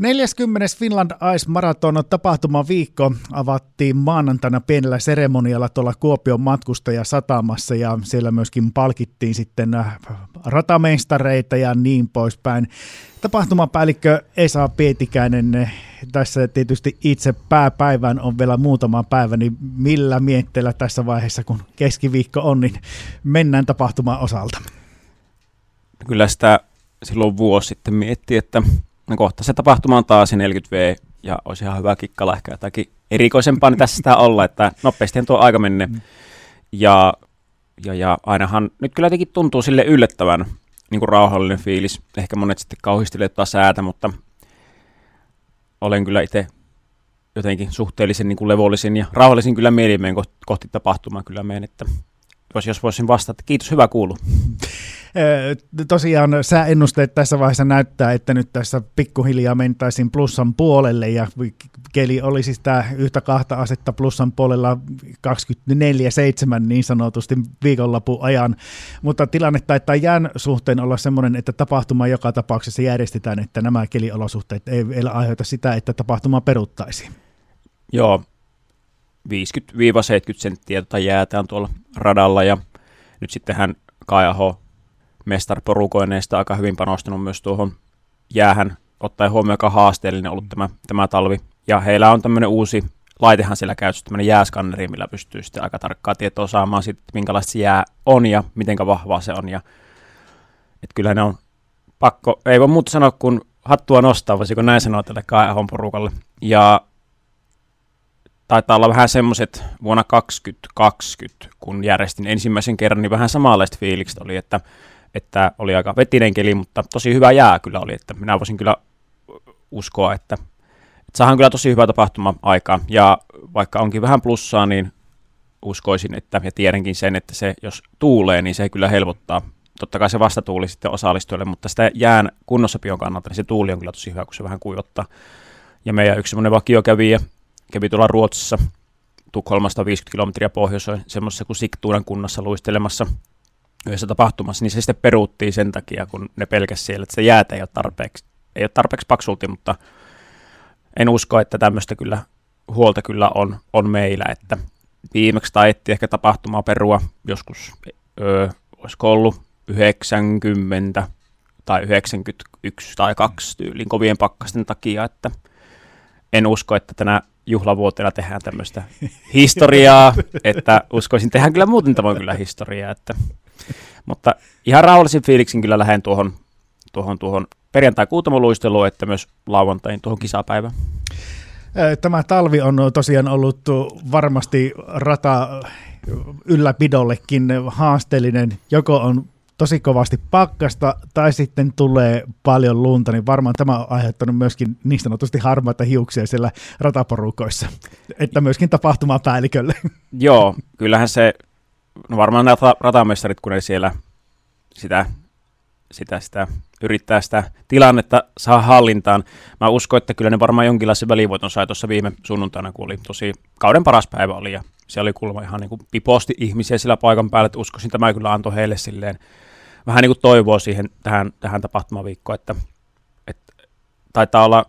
40. Finland Ice Marathon tapahtuma viikko avattiin maanantaina pienellä seremonialla tuolla Kuopion matkustajasatamassa ja siellä myöskin palkittiin sitten äh, ratamestareita ja niin poispäin. Tapahtumapäällikkö Esa Pietikäinen, tässä tietysti itse pääpäivän on vielä muutama päivä, niin millä mietteellä tässä vaiheessa, kun keskiviikko on, niin mennään tapahtumaan osalta? Kyllä sitä silloin vuosi sitten mietti, että no kohta se tapahtuma on taas 40V ja olisi ihan hyvä kikkala ehkä jotakin erikoisempaa niin tässä sitä olla, että nopeasti tuo aika menee. Mm. Ja, ja, ja ainahan nyt kyllä jotenkin tuntuu sille yllättävän niin kuin rauhallinen fiilis. Ehkä monet sitten kauhistelee jotain säätä, mutta olen kyllä itse jotenkin suhteellisen niin kuin levollisin ja rauhallisin kyllä mielimeen kohti tapahtumaa kyllä meen, että jos, jos voisin vastata, kiitos, hyvä kuulu. Tosiaan sääennusteet tässä vaiheessa näyttää, että nyt tässä pikkuhiljaa mentäisiin plussan puolelle ja keli oli siis tämä yhtä kahta asetta plussan puolella 24-7 niin sanotusti viikonlopun ajan, mutta tilanne taitaa jään suhteen olla sellainen, että tapahtuma joka tapauksessa järjestetään, että nämä keliolosuhteet ei vielä aiheuta sitä, että tapahtuma peruttaisiin. Joo, 50-70 senttiä tota jäätään tuolla radalla ja nyt sitten hän Kaiaho mestarporukoineista aika hyvin panostanut myös tuohon jäähän, ottaen huomioon, aika haasteellinen ollut tämä, tämä talvi. Ja heillä on tämmöinen uusi laitehan siellä käytössä, tämmöinen jääskanneri, millä pystyy sitten aika tarkkaa tietoa saamaan sitten, minkälaista se jää on ja miten vahvaa se on. Ja, et kyllä ne on pakko, ei voi muuta sanoa kuin hattua nostaa, voisiko näin sanoa tälle Kaehon porukalle. Ja taitaa olla vähän semmoiset vuonna 2020, kun järjestin ensimmäisen kerran, niin vähän samanlaista fiilikset oli, että että oli aika vetinen keli, mutta tosi hyvä jää kyllä oli, että minä voisin kyllä uskoa, että, että saahan kyllä tosi hyvä tapahtuma aikaa, ja vaikka onkin vähän plussaa, niin uskoisin, että, ja tiedänkin sen, että se, jos tuulee, niin se kyllä helpottaa. Totta kai se vastatuuli sitten osallistuille, mutta sitä jään kunnossapion kannalta, niin se tuuli on kyllä tosi hyvä, kun se vähän kuivottaa. Ja meidän yksi semmoinen vakiokävijä kävi tuolla Ruotsissa, Tukholmasta 50 kilometriä pohjoiseen, semmoisessa kuin Siktuunan kunnassa luistelemassa yhdessä tapahtumassa, niin se sitten peruuttiin sen takia, kun ne pelkäs siellä, että se jäätä ei ole tarpeeksi, ei ole tarpeeksi paksulti, mutta en usko, että tämmöistä kyllä huolta kyllä on, on meillä, että viimeksi taettiin ehkä tapahtumaa perua joskus, öö, olisiko ollut 90 tai 91 tai 2 tyylin kovien pakkasten takia, että en usko, että tänä juhlavuotena tehdään tämmöistä historiaa, että uskoisin, tehdään kyllä muuten tavoin kyllä historiaa, että mutta ihan rauhallisin fiiliksin kyllä lähden tuohon, tuohon, tuohon perjantai kuutamoluisteluun, että myös lauantain tuohon kisapäivään. Tämä talvi on tosiaan ollut varmasti rata ylläpidollekin haasteellinen. Joko on tosi kovasti pakkasta tai sitten tulee paljon lunta, niin varmaan tämä on aiheuttanut myöskin niin sanotusti harmaita hiuksia siellä rataporukoissa, että myöskin tapahtumapäällikölle. Joo, kyllähän se no varmaan nämä ratamestarit, kun ne siellä sitä, sitä, sitä yrittää sitä tilannetta saa hallintaan. Mä uskon, että kyllä ne varmaan jonkinlaisen välivoiton sai tuossa viime sunnuntaina, kun oli tosi kauden paras päivä oli ja siellä oli kuulemma ihan niin kuin piposti ihmisiä sillä paikan päällä, että uskoisin, tämä kyllä antoi heille silleen vähän niin kuin toivoa siihen tähän, tähän tapahtumaviikkoon, että, että taitaa olla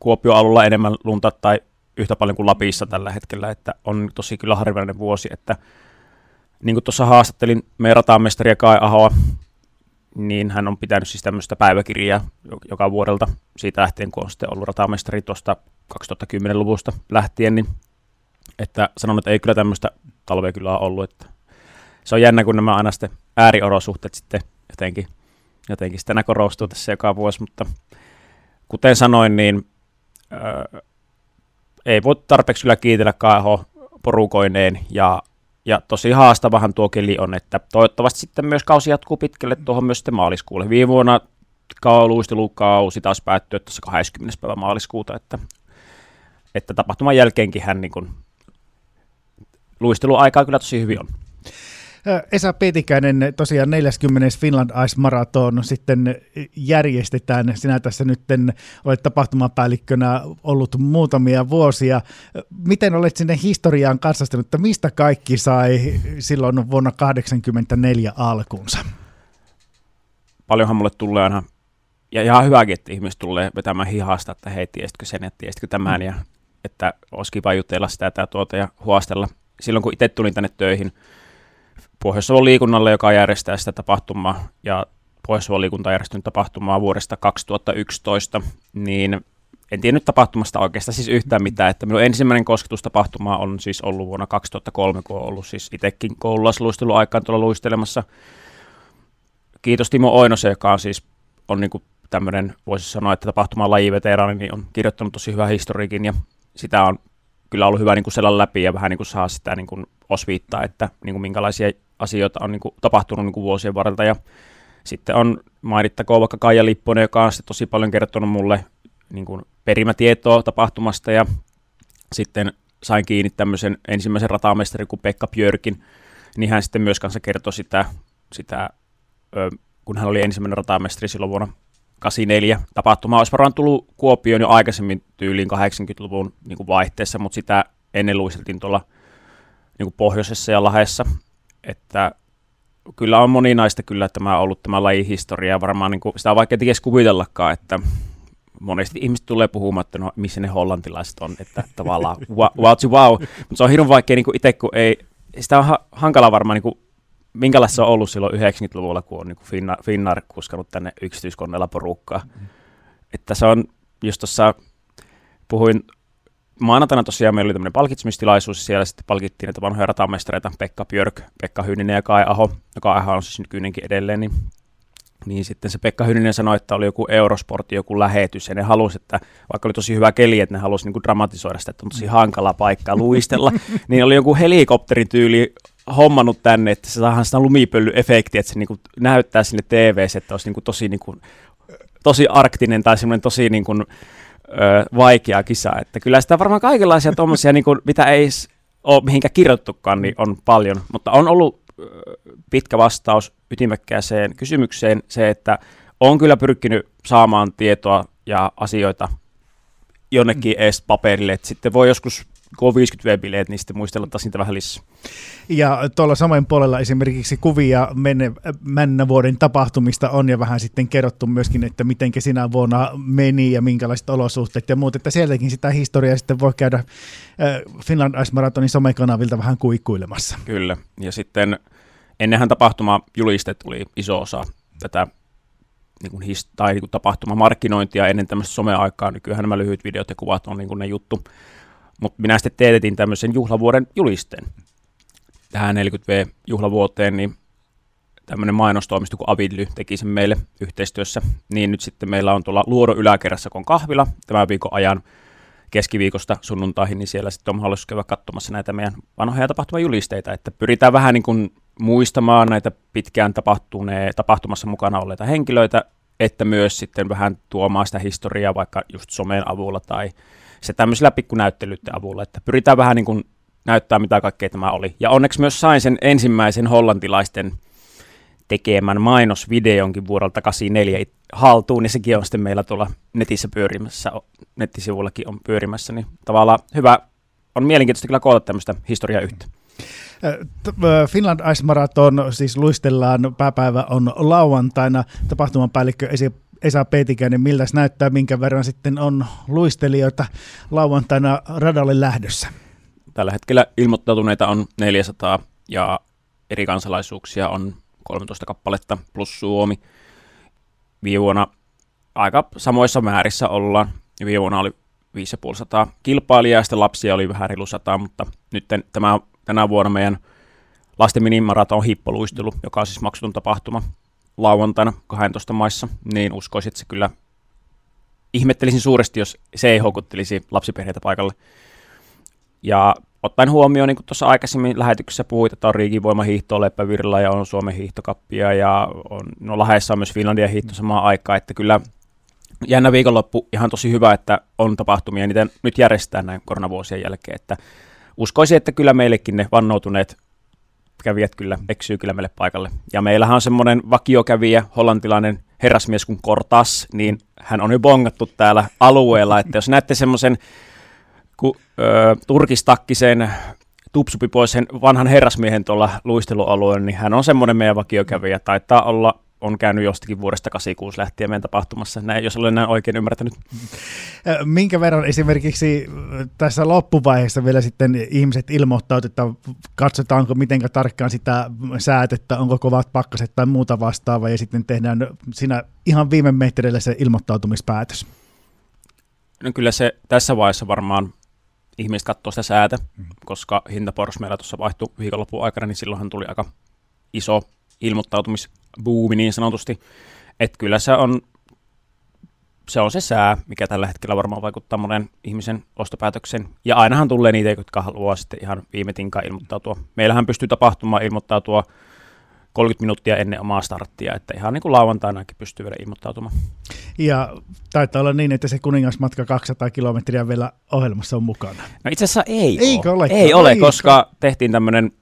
Kuopio alulla enemmän lunta tai yhtä paljon kuin Lapissa tällä hetkellä, että on tosi kyllä harvinainen vuosi, että niin kuin tuossa haastattelin meidän ratamestaria Kai Ahoa, niin hän on pitänyt siis tämmöistä päiväkirjaa joka vuodelta siitä lähtien, kun on sitten ollut ratamestari tuosta 2010-luvusta lähtien, niin että sanon, että ei kyllä tämmöistä talvea kyllä ole ollut, että se on jännä, kun nämä aina sitten ääriorosuhteet sitten jotenkin, jotenkin sitten korostuu tässä joka vuosi, mutta kuten sanoin, niin ää, ei voi tarpeeksi kyllä kiitellä KH porukoineen ja ja tosi haastavahan tuo keli on, että toivottavasti sitten myös kausi jatkuu pitkälle tuohon myös sitten maaliskuulle. Viime vuonna luistelukausi taas päättyi tuossa 20. päivä maaliskuuta, että, että tapahtuman jälkeenkin hän niin kuin, luisteluaikaa kyllä tosi hyvin on. Esa Petikäinen, tosiaan 40. Finland Ice Marathon sitten järjestetään. Sinä tässä nyt olet tapahtumapäällikkönä ollut muutamia vuosia. Miten olet sinne historiaan katsastanut, että mistä kaikki sai silloin vuonna 1984 alkunsa? Paljonhan mulle tulee aina ja ihan hyväkin, että ihmiset tulee vetämään hihasta, että hei, tiesitkö sen ja tiesitkö tämän, mm. ja että olisi kiva jutella sitä ja tuota ja huostella. Silloin kun itse tulin tänne töihin pohjois liikunnalle, joka järjestää sitä tapahtumaa, ja pohjois liikunta järjestänyt tapahtumaa vuodesta 2011, niin en tiennyt tapahtumasta oikeastaan siis yhtään mitään, että minun ensimmäinen kosketus tapahtumaa on siis ollut vuonna 2003, kun olen ollut siis itsekin aikaan tuolla luistelemassa. Kiitos Timo Oinosen, joka on siis on niin tämmöinen, voisi sanoa, että tapahtuman lajiveteraani, niin on kirjoittanut tosi hyvää historiikin ja sitä on kyllä ollut hyvä niin kuin selän läpi ja vähän niin kuin saa sitä niin kuin osviittaa, että niin kuin minkälaisia asioita on niin kuin tapahtunut niin kuin vuosien varrelta. Ja sitten on mainittakoon vaikka Kaija Lipponen, joka on tosi paljon kertonut mulle niin kuin perimätietoa tapahtumasta. Ja sitten sain kiinni tämmöisen ensimmäisen ratamestarin kuin Pekka Björkin, niin hän sitten myös kanssa kertoi sitä, sitä kun hän oli ensimmäinen ratamestari silloin vuonna 84. Tapahtuma olisi varmaan tullut Kuopioon jo aikaisemmin tyyliin 80-luvun niin kuin vaihteessa, mutta sitä ennen luisteltiin tuolla niin kuin pohjoisessa ja lahessa, että kyllä on moninaista kyllä tämä ollut tämä lajihistoria, varmaan niin kuin, sitä on vaikea edes kuvitellakaan, että monesti ihmiset tulee puhumaan, että no missä ne hollantilaiset on, että tavallaan wow, wow, wow. mutta se on hirveän vaikea niin itse, kun ei, sitä on ha- hankala varmaan niin kuin, minkälaista se on ollut silloin 90-luvulla, kun on niin kuin Finnar, Finnar kuskanut tänne yksityiskoneella porukkaa. Mm. Että se on, just tuossa puhuin maanantaina tosiaan meillä oli tämmöinen palkitsemistilaisuus, siellä sitten palkittiin näitä vanhoja ratamestareita, Pekka Björk, Pekka Hyninen ja Kai Aho, joka Aho on siis nykyinenkin edelleen, niin niin sitten se Pekka Hyninen sanoi, että oli joku Eurosportti, joku lähetys, ja ne halusi, että vaikka oli tosi hyvä keli, että ne halusi niin kuin dramatisoida sitä, että on tosi hankala paikka luistella, niin oli joku helikopterityyli hommannut tänne, että se saadaan sitä lumipölyefektiä, että se niin kuin näyttää sinne tv että olisi niin kuin tosi, niin kuin, tosi arktinen tai semmoinen tosi niin kuin, ö, vaikea kisa. Että kyllä sitä varmaan kaikenlaisia tuommoisia, niin mitä ei ole mihinkä kirjoittukaan, niin on paljon, mutta on ollut pitkä vastaus ytimekkääseen kysymykseen se, että on kyllä pyrkinyt saamaan tietoa ja asioita jonnekin mm. edes paperille, että sitten voi joskus K50-bileet, niin sitten muistellaan taas niitä vähän lisää. Ja tuolla samoin puolella esimerkiksi kuvia menne, männä vuoden tapahtumista on ja vähän sitten kerrottu myöskin, että miten sinä vuonna meni ja minkälaiset olosuhteet ja muut, että sieltäkin sitä historiaa sitten voi käydä äh, Finland Ice Marathonin somekanavilta vähän kuikkuilemassa. Kyllä, ja sitten ennenhän tapahtuma julistet tuli iso osa tätä niin kuin his- tai niin kuin tapahtumamarkkinointia ennen tämmöistä someaikaa. Nykyään nämä lyhyt videot ja kuvat on niin kuin ne juttu. Mutta minä sitten teetetin tämmöisen juhlavuoden julisteen tähän 40V-juhlavuoteen, niin tämmöinen mainostoimisto kuin Avidly teki sen meille yhteistyössä, niin nyt sitten meillä on tuolla Luodon yläkerrassa, kun on kahvila tämän viikon ajan keskiviikosta sunnuntaihin, niin siellä sitten on mahdollisuus käydä katsomassa näitä meidän vanhoja tapahtumajulisteita, että pyritään vähän niin kuin muistamaan näitä pitkään tapahtumassa mukana olleita henkilöitä, että myös sitten vähän tuomaan sitä historiaa vaikka just somen avulla tai se tämmöisellä pikkunäyttelyiden avulla, että pyritään vähän niin kuin näyttää, mitä kaikkea tämä oli. Ja onneksi myös sain sen ensimmäisen hollantilaisten tekemän mainosvideonkin vuodelta 84 haltuun, niin sekin on sitten meillä tuolla netissä pyörimässä, nettisivullakin on pyörimässä, niin tavallaan hyvä, on mielenkiintoista kyllä koota tämmöistä historiaa yhtä. Finland Ice Marathon, siis luistellaan, pääpäivä on lauantaina, tapahtuman päällikkö Esa Peetikäinen, miltä näyttää, minkä verran sitten on luistelijoita lauantaina radalle lähdössä? Tällä hetkellä ilmoittautuneita on 400 ja eri kansalaisuuksia on 13 kappaletta plus Suomi. Viime vuonna aika samoissa määrissä ollaan. Viime vuonna oli 550 kilpailijaa ja sitten lapsia oli vähän reilu 100, mutta nyt tämä, tänä vuonna meidän lasten minimaraton hippoluistelu, joka on siis maksuton tapahtuma, lauantaina 12 maissa, niin uskoisin, että se kyllä ihmettelisin suuresti, jos se ei houkuttelisi lapsiperheitä paikalle. Ja ottaen huomioon, niin kuin tuossa aikaisemmin lähetyksessä puhuit, että on Riigin voimahiihto Leppävirralla ja on Suomen hiihtokappia ja on, no Lahdessa on myös Finlandia hiihto samaan aikaan, että kyllä jännä viikonloppu, ihan tosi hyvä, että on tapahtumia, niitä nyt järjestetään näin koronavuosien jälkeen, että uskoisin, että kyllä meillekin ne vannoutuneet kävijät kyllä eksyy kyllä meille paikalle. Ja meillähän on semmoinen vakiokävijä, hollantilainen herrasmies kuin Kortas, niin hän on jo bongattu täällä alueella, että jos näette semmoisen ku, ö, turkistakkisen tupsupipoisen vanhan herrasmiehen tuolla luistelualueella, niin hän on semmoinen meidän vakiokävijä. Taitaa olla on käynyt jostakin vuodesta 86 lähtien meidän tapahtumassa, näin, jos olen näin oikein ymmärtänyt. Minkä verran esimerkiksi tässä loppuvaiheessa vielä sitten ihmiset ilmoittaa, että katsotaanko miten tarkkaan sitä säätettä, onko kovat pakkaset tai muuta vastaavaa, ja sitten tehdään siinä ihan viime metreillä se ilmoittautumispäätös? No kyllä se tässä vaiheessa varmaan ihmiset katsoo sitä säätä, mm. koska hintaporos meillä tuossa vaihtui viikonlopun aikana, niin silloinhan tuli aika iso ilmoittautumisbuumi niin sanotusti. Että kyllä se on, se on se sää, mikä tällä hetkellä varmaan vaikuttaa monen ihmisen ostopäätöksen. Ja ainahan tulee niitä, jotka haluaa sitten ihan viime tinkaan ilmoittautua. Meillähän pystyy tapahtumaan ilmoittautua 30 minuuttia ennen omaa starttia, että ihan niin kuin lauantainakin pystyy vielä ilmoittautumaan. Ja taitaa olla niin, että se kuningasmatka 200 kilometriä vielä ohjelmassa on mukana. No itse asiassa ei Eikö ole. Ei ole, koska tehtiin tämmöinen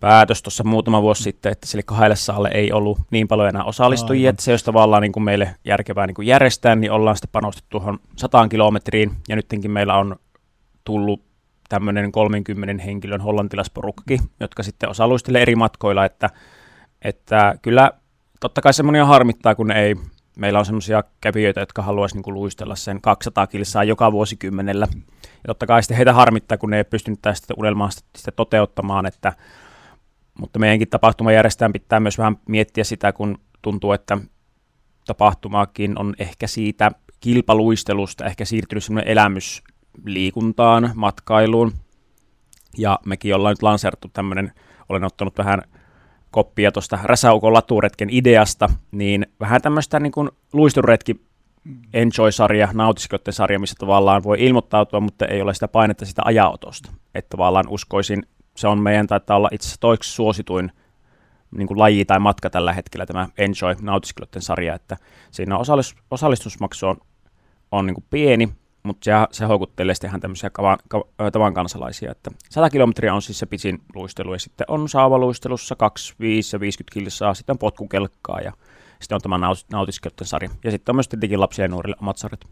päätös tuossa muutama vuosi sitten, että sille kahdelle saalle ei ollut niin paljon enää osallistujia, Aivan. että se olisi tavallaan niin kuin meille järkevää niin kuin järjestää, niin ollaan sitten panostettu tuohon 100 kilometriin, ja nytkin meillä on tullut tämmöinen 30 henkilön hollantilaisporukki, jotka sitten osallistuivat eri matkoilla, että, että kyllä totta kai semmoinen harmittaa, kun ei, meillä on semmoisia kävijöitä, jotka haluaisi niin luistella sen 200 kilsaa joka vuosikymmenellä. Ja totta kai sitten heitä harmittaa, kun ne ei pystynyt tästä unelmaa sitä toteuttamaan, että, mutta meidänkin tapahtumajärjestäjän pitää myös vähän miettiä sitä, kun tuntuu, että tapahtumaakin on ehkä siitä kilpaluistelusta ehkä siirtynyt semmoinen elämys liikuntaan, matkailuun. Ja mekin ollaan nyt lanseerattu tämmöinen, olen ottanut vähän koppia tuosta Räsäukon laturetken ideasta, niin vähän tämmöistä niin kuin luisturetki Enjoy-sarja, nautiskioiden sarja, missä tavallaan voi ilmoittautua, mutta ei ole sitä painetta sitä ajaotosta. Että tavallaan uskoisin, se on meidän taitaa olla itse asiassa toiksi suosituin niin kuin laji tai matka tällä hetkellä, tämä Enjoy nautiskelijoiden sarja, että siinä osallistus, osallistusmaksu on, on niin kuin pieni, mutta se, se houkuttelee sitten ihan tämmöisiä kavan, tavan kansalaisia, että 100 kilometriä on siis se pisin luistelu, ja sitten on saavaluistelussa 25 ja 50 kilsaa, sitten on potkukelkkaa, ja sitten on tämä nautiskelijoiden sarja. Ja sitten on myös tietenkin lapsille ja nuorille omat sarjat.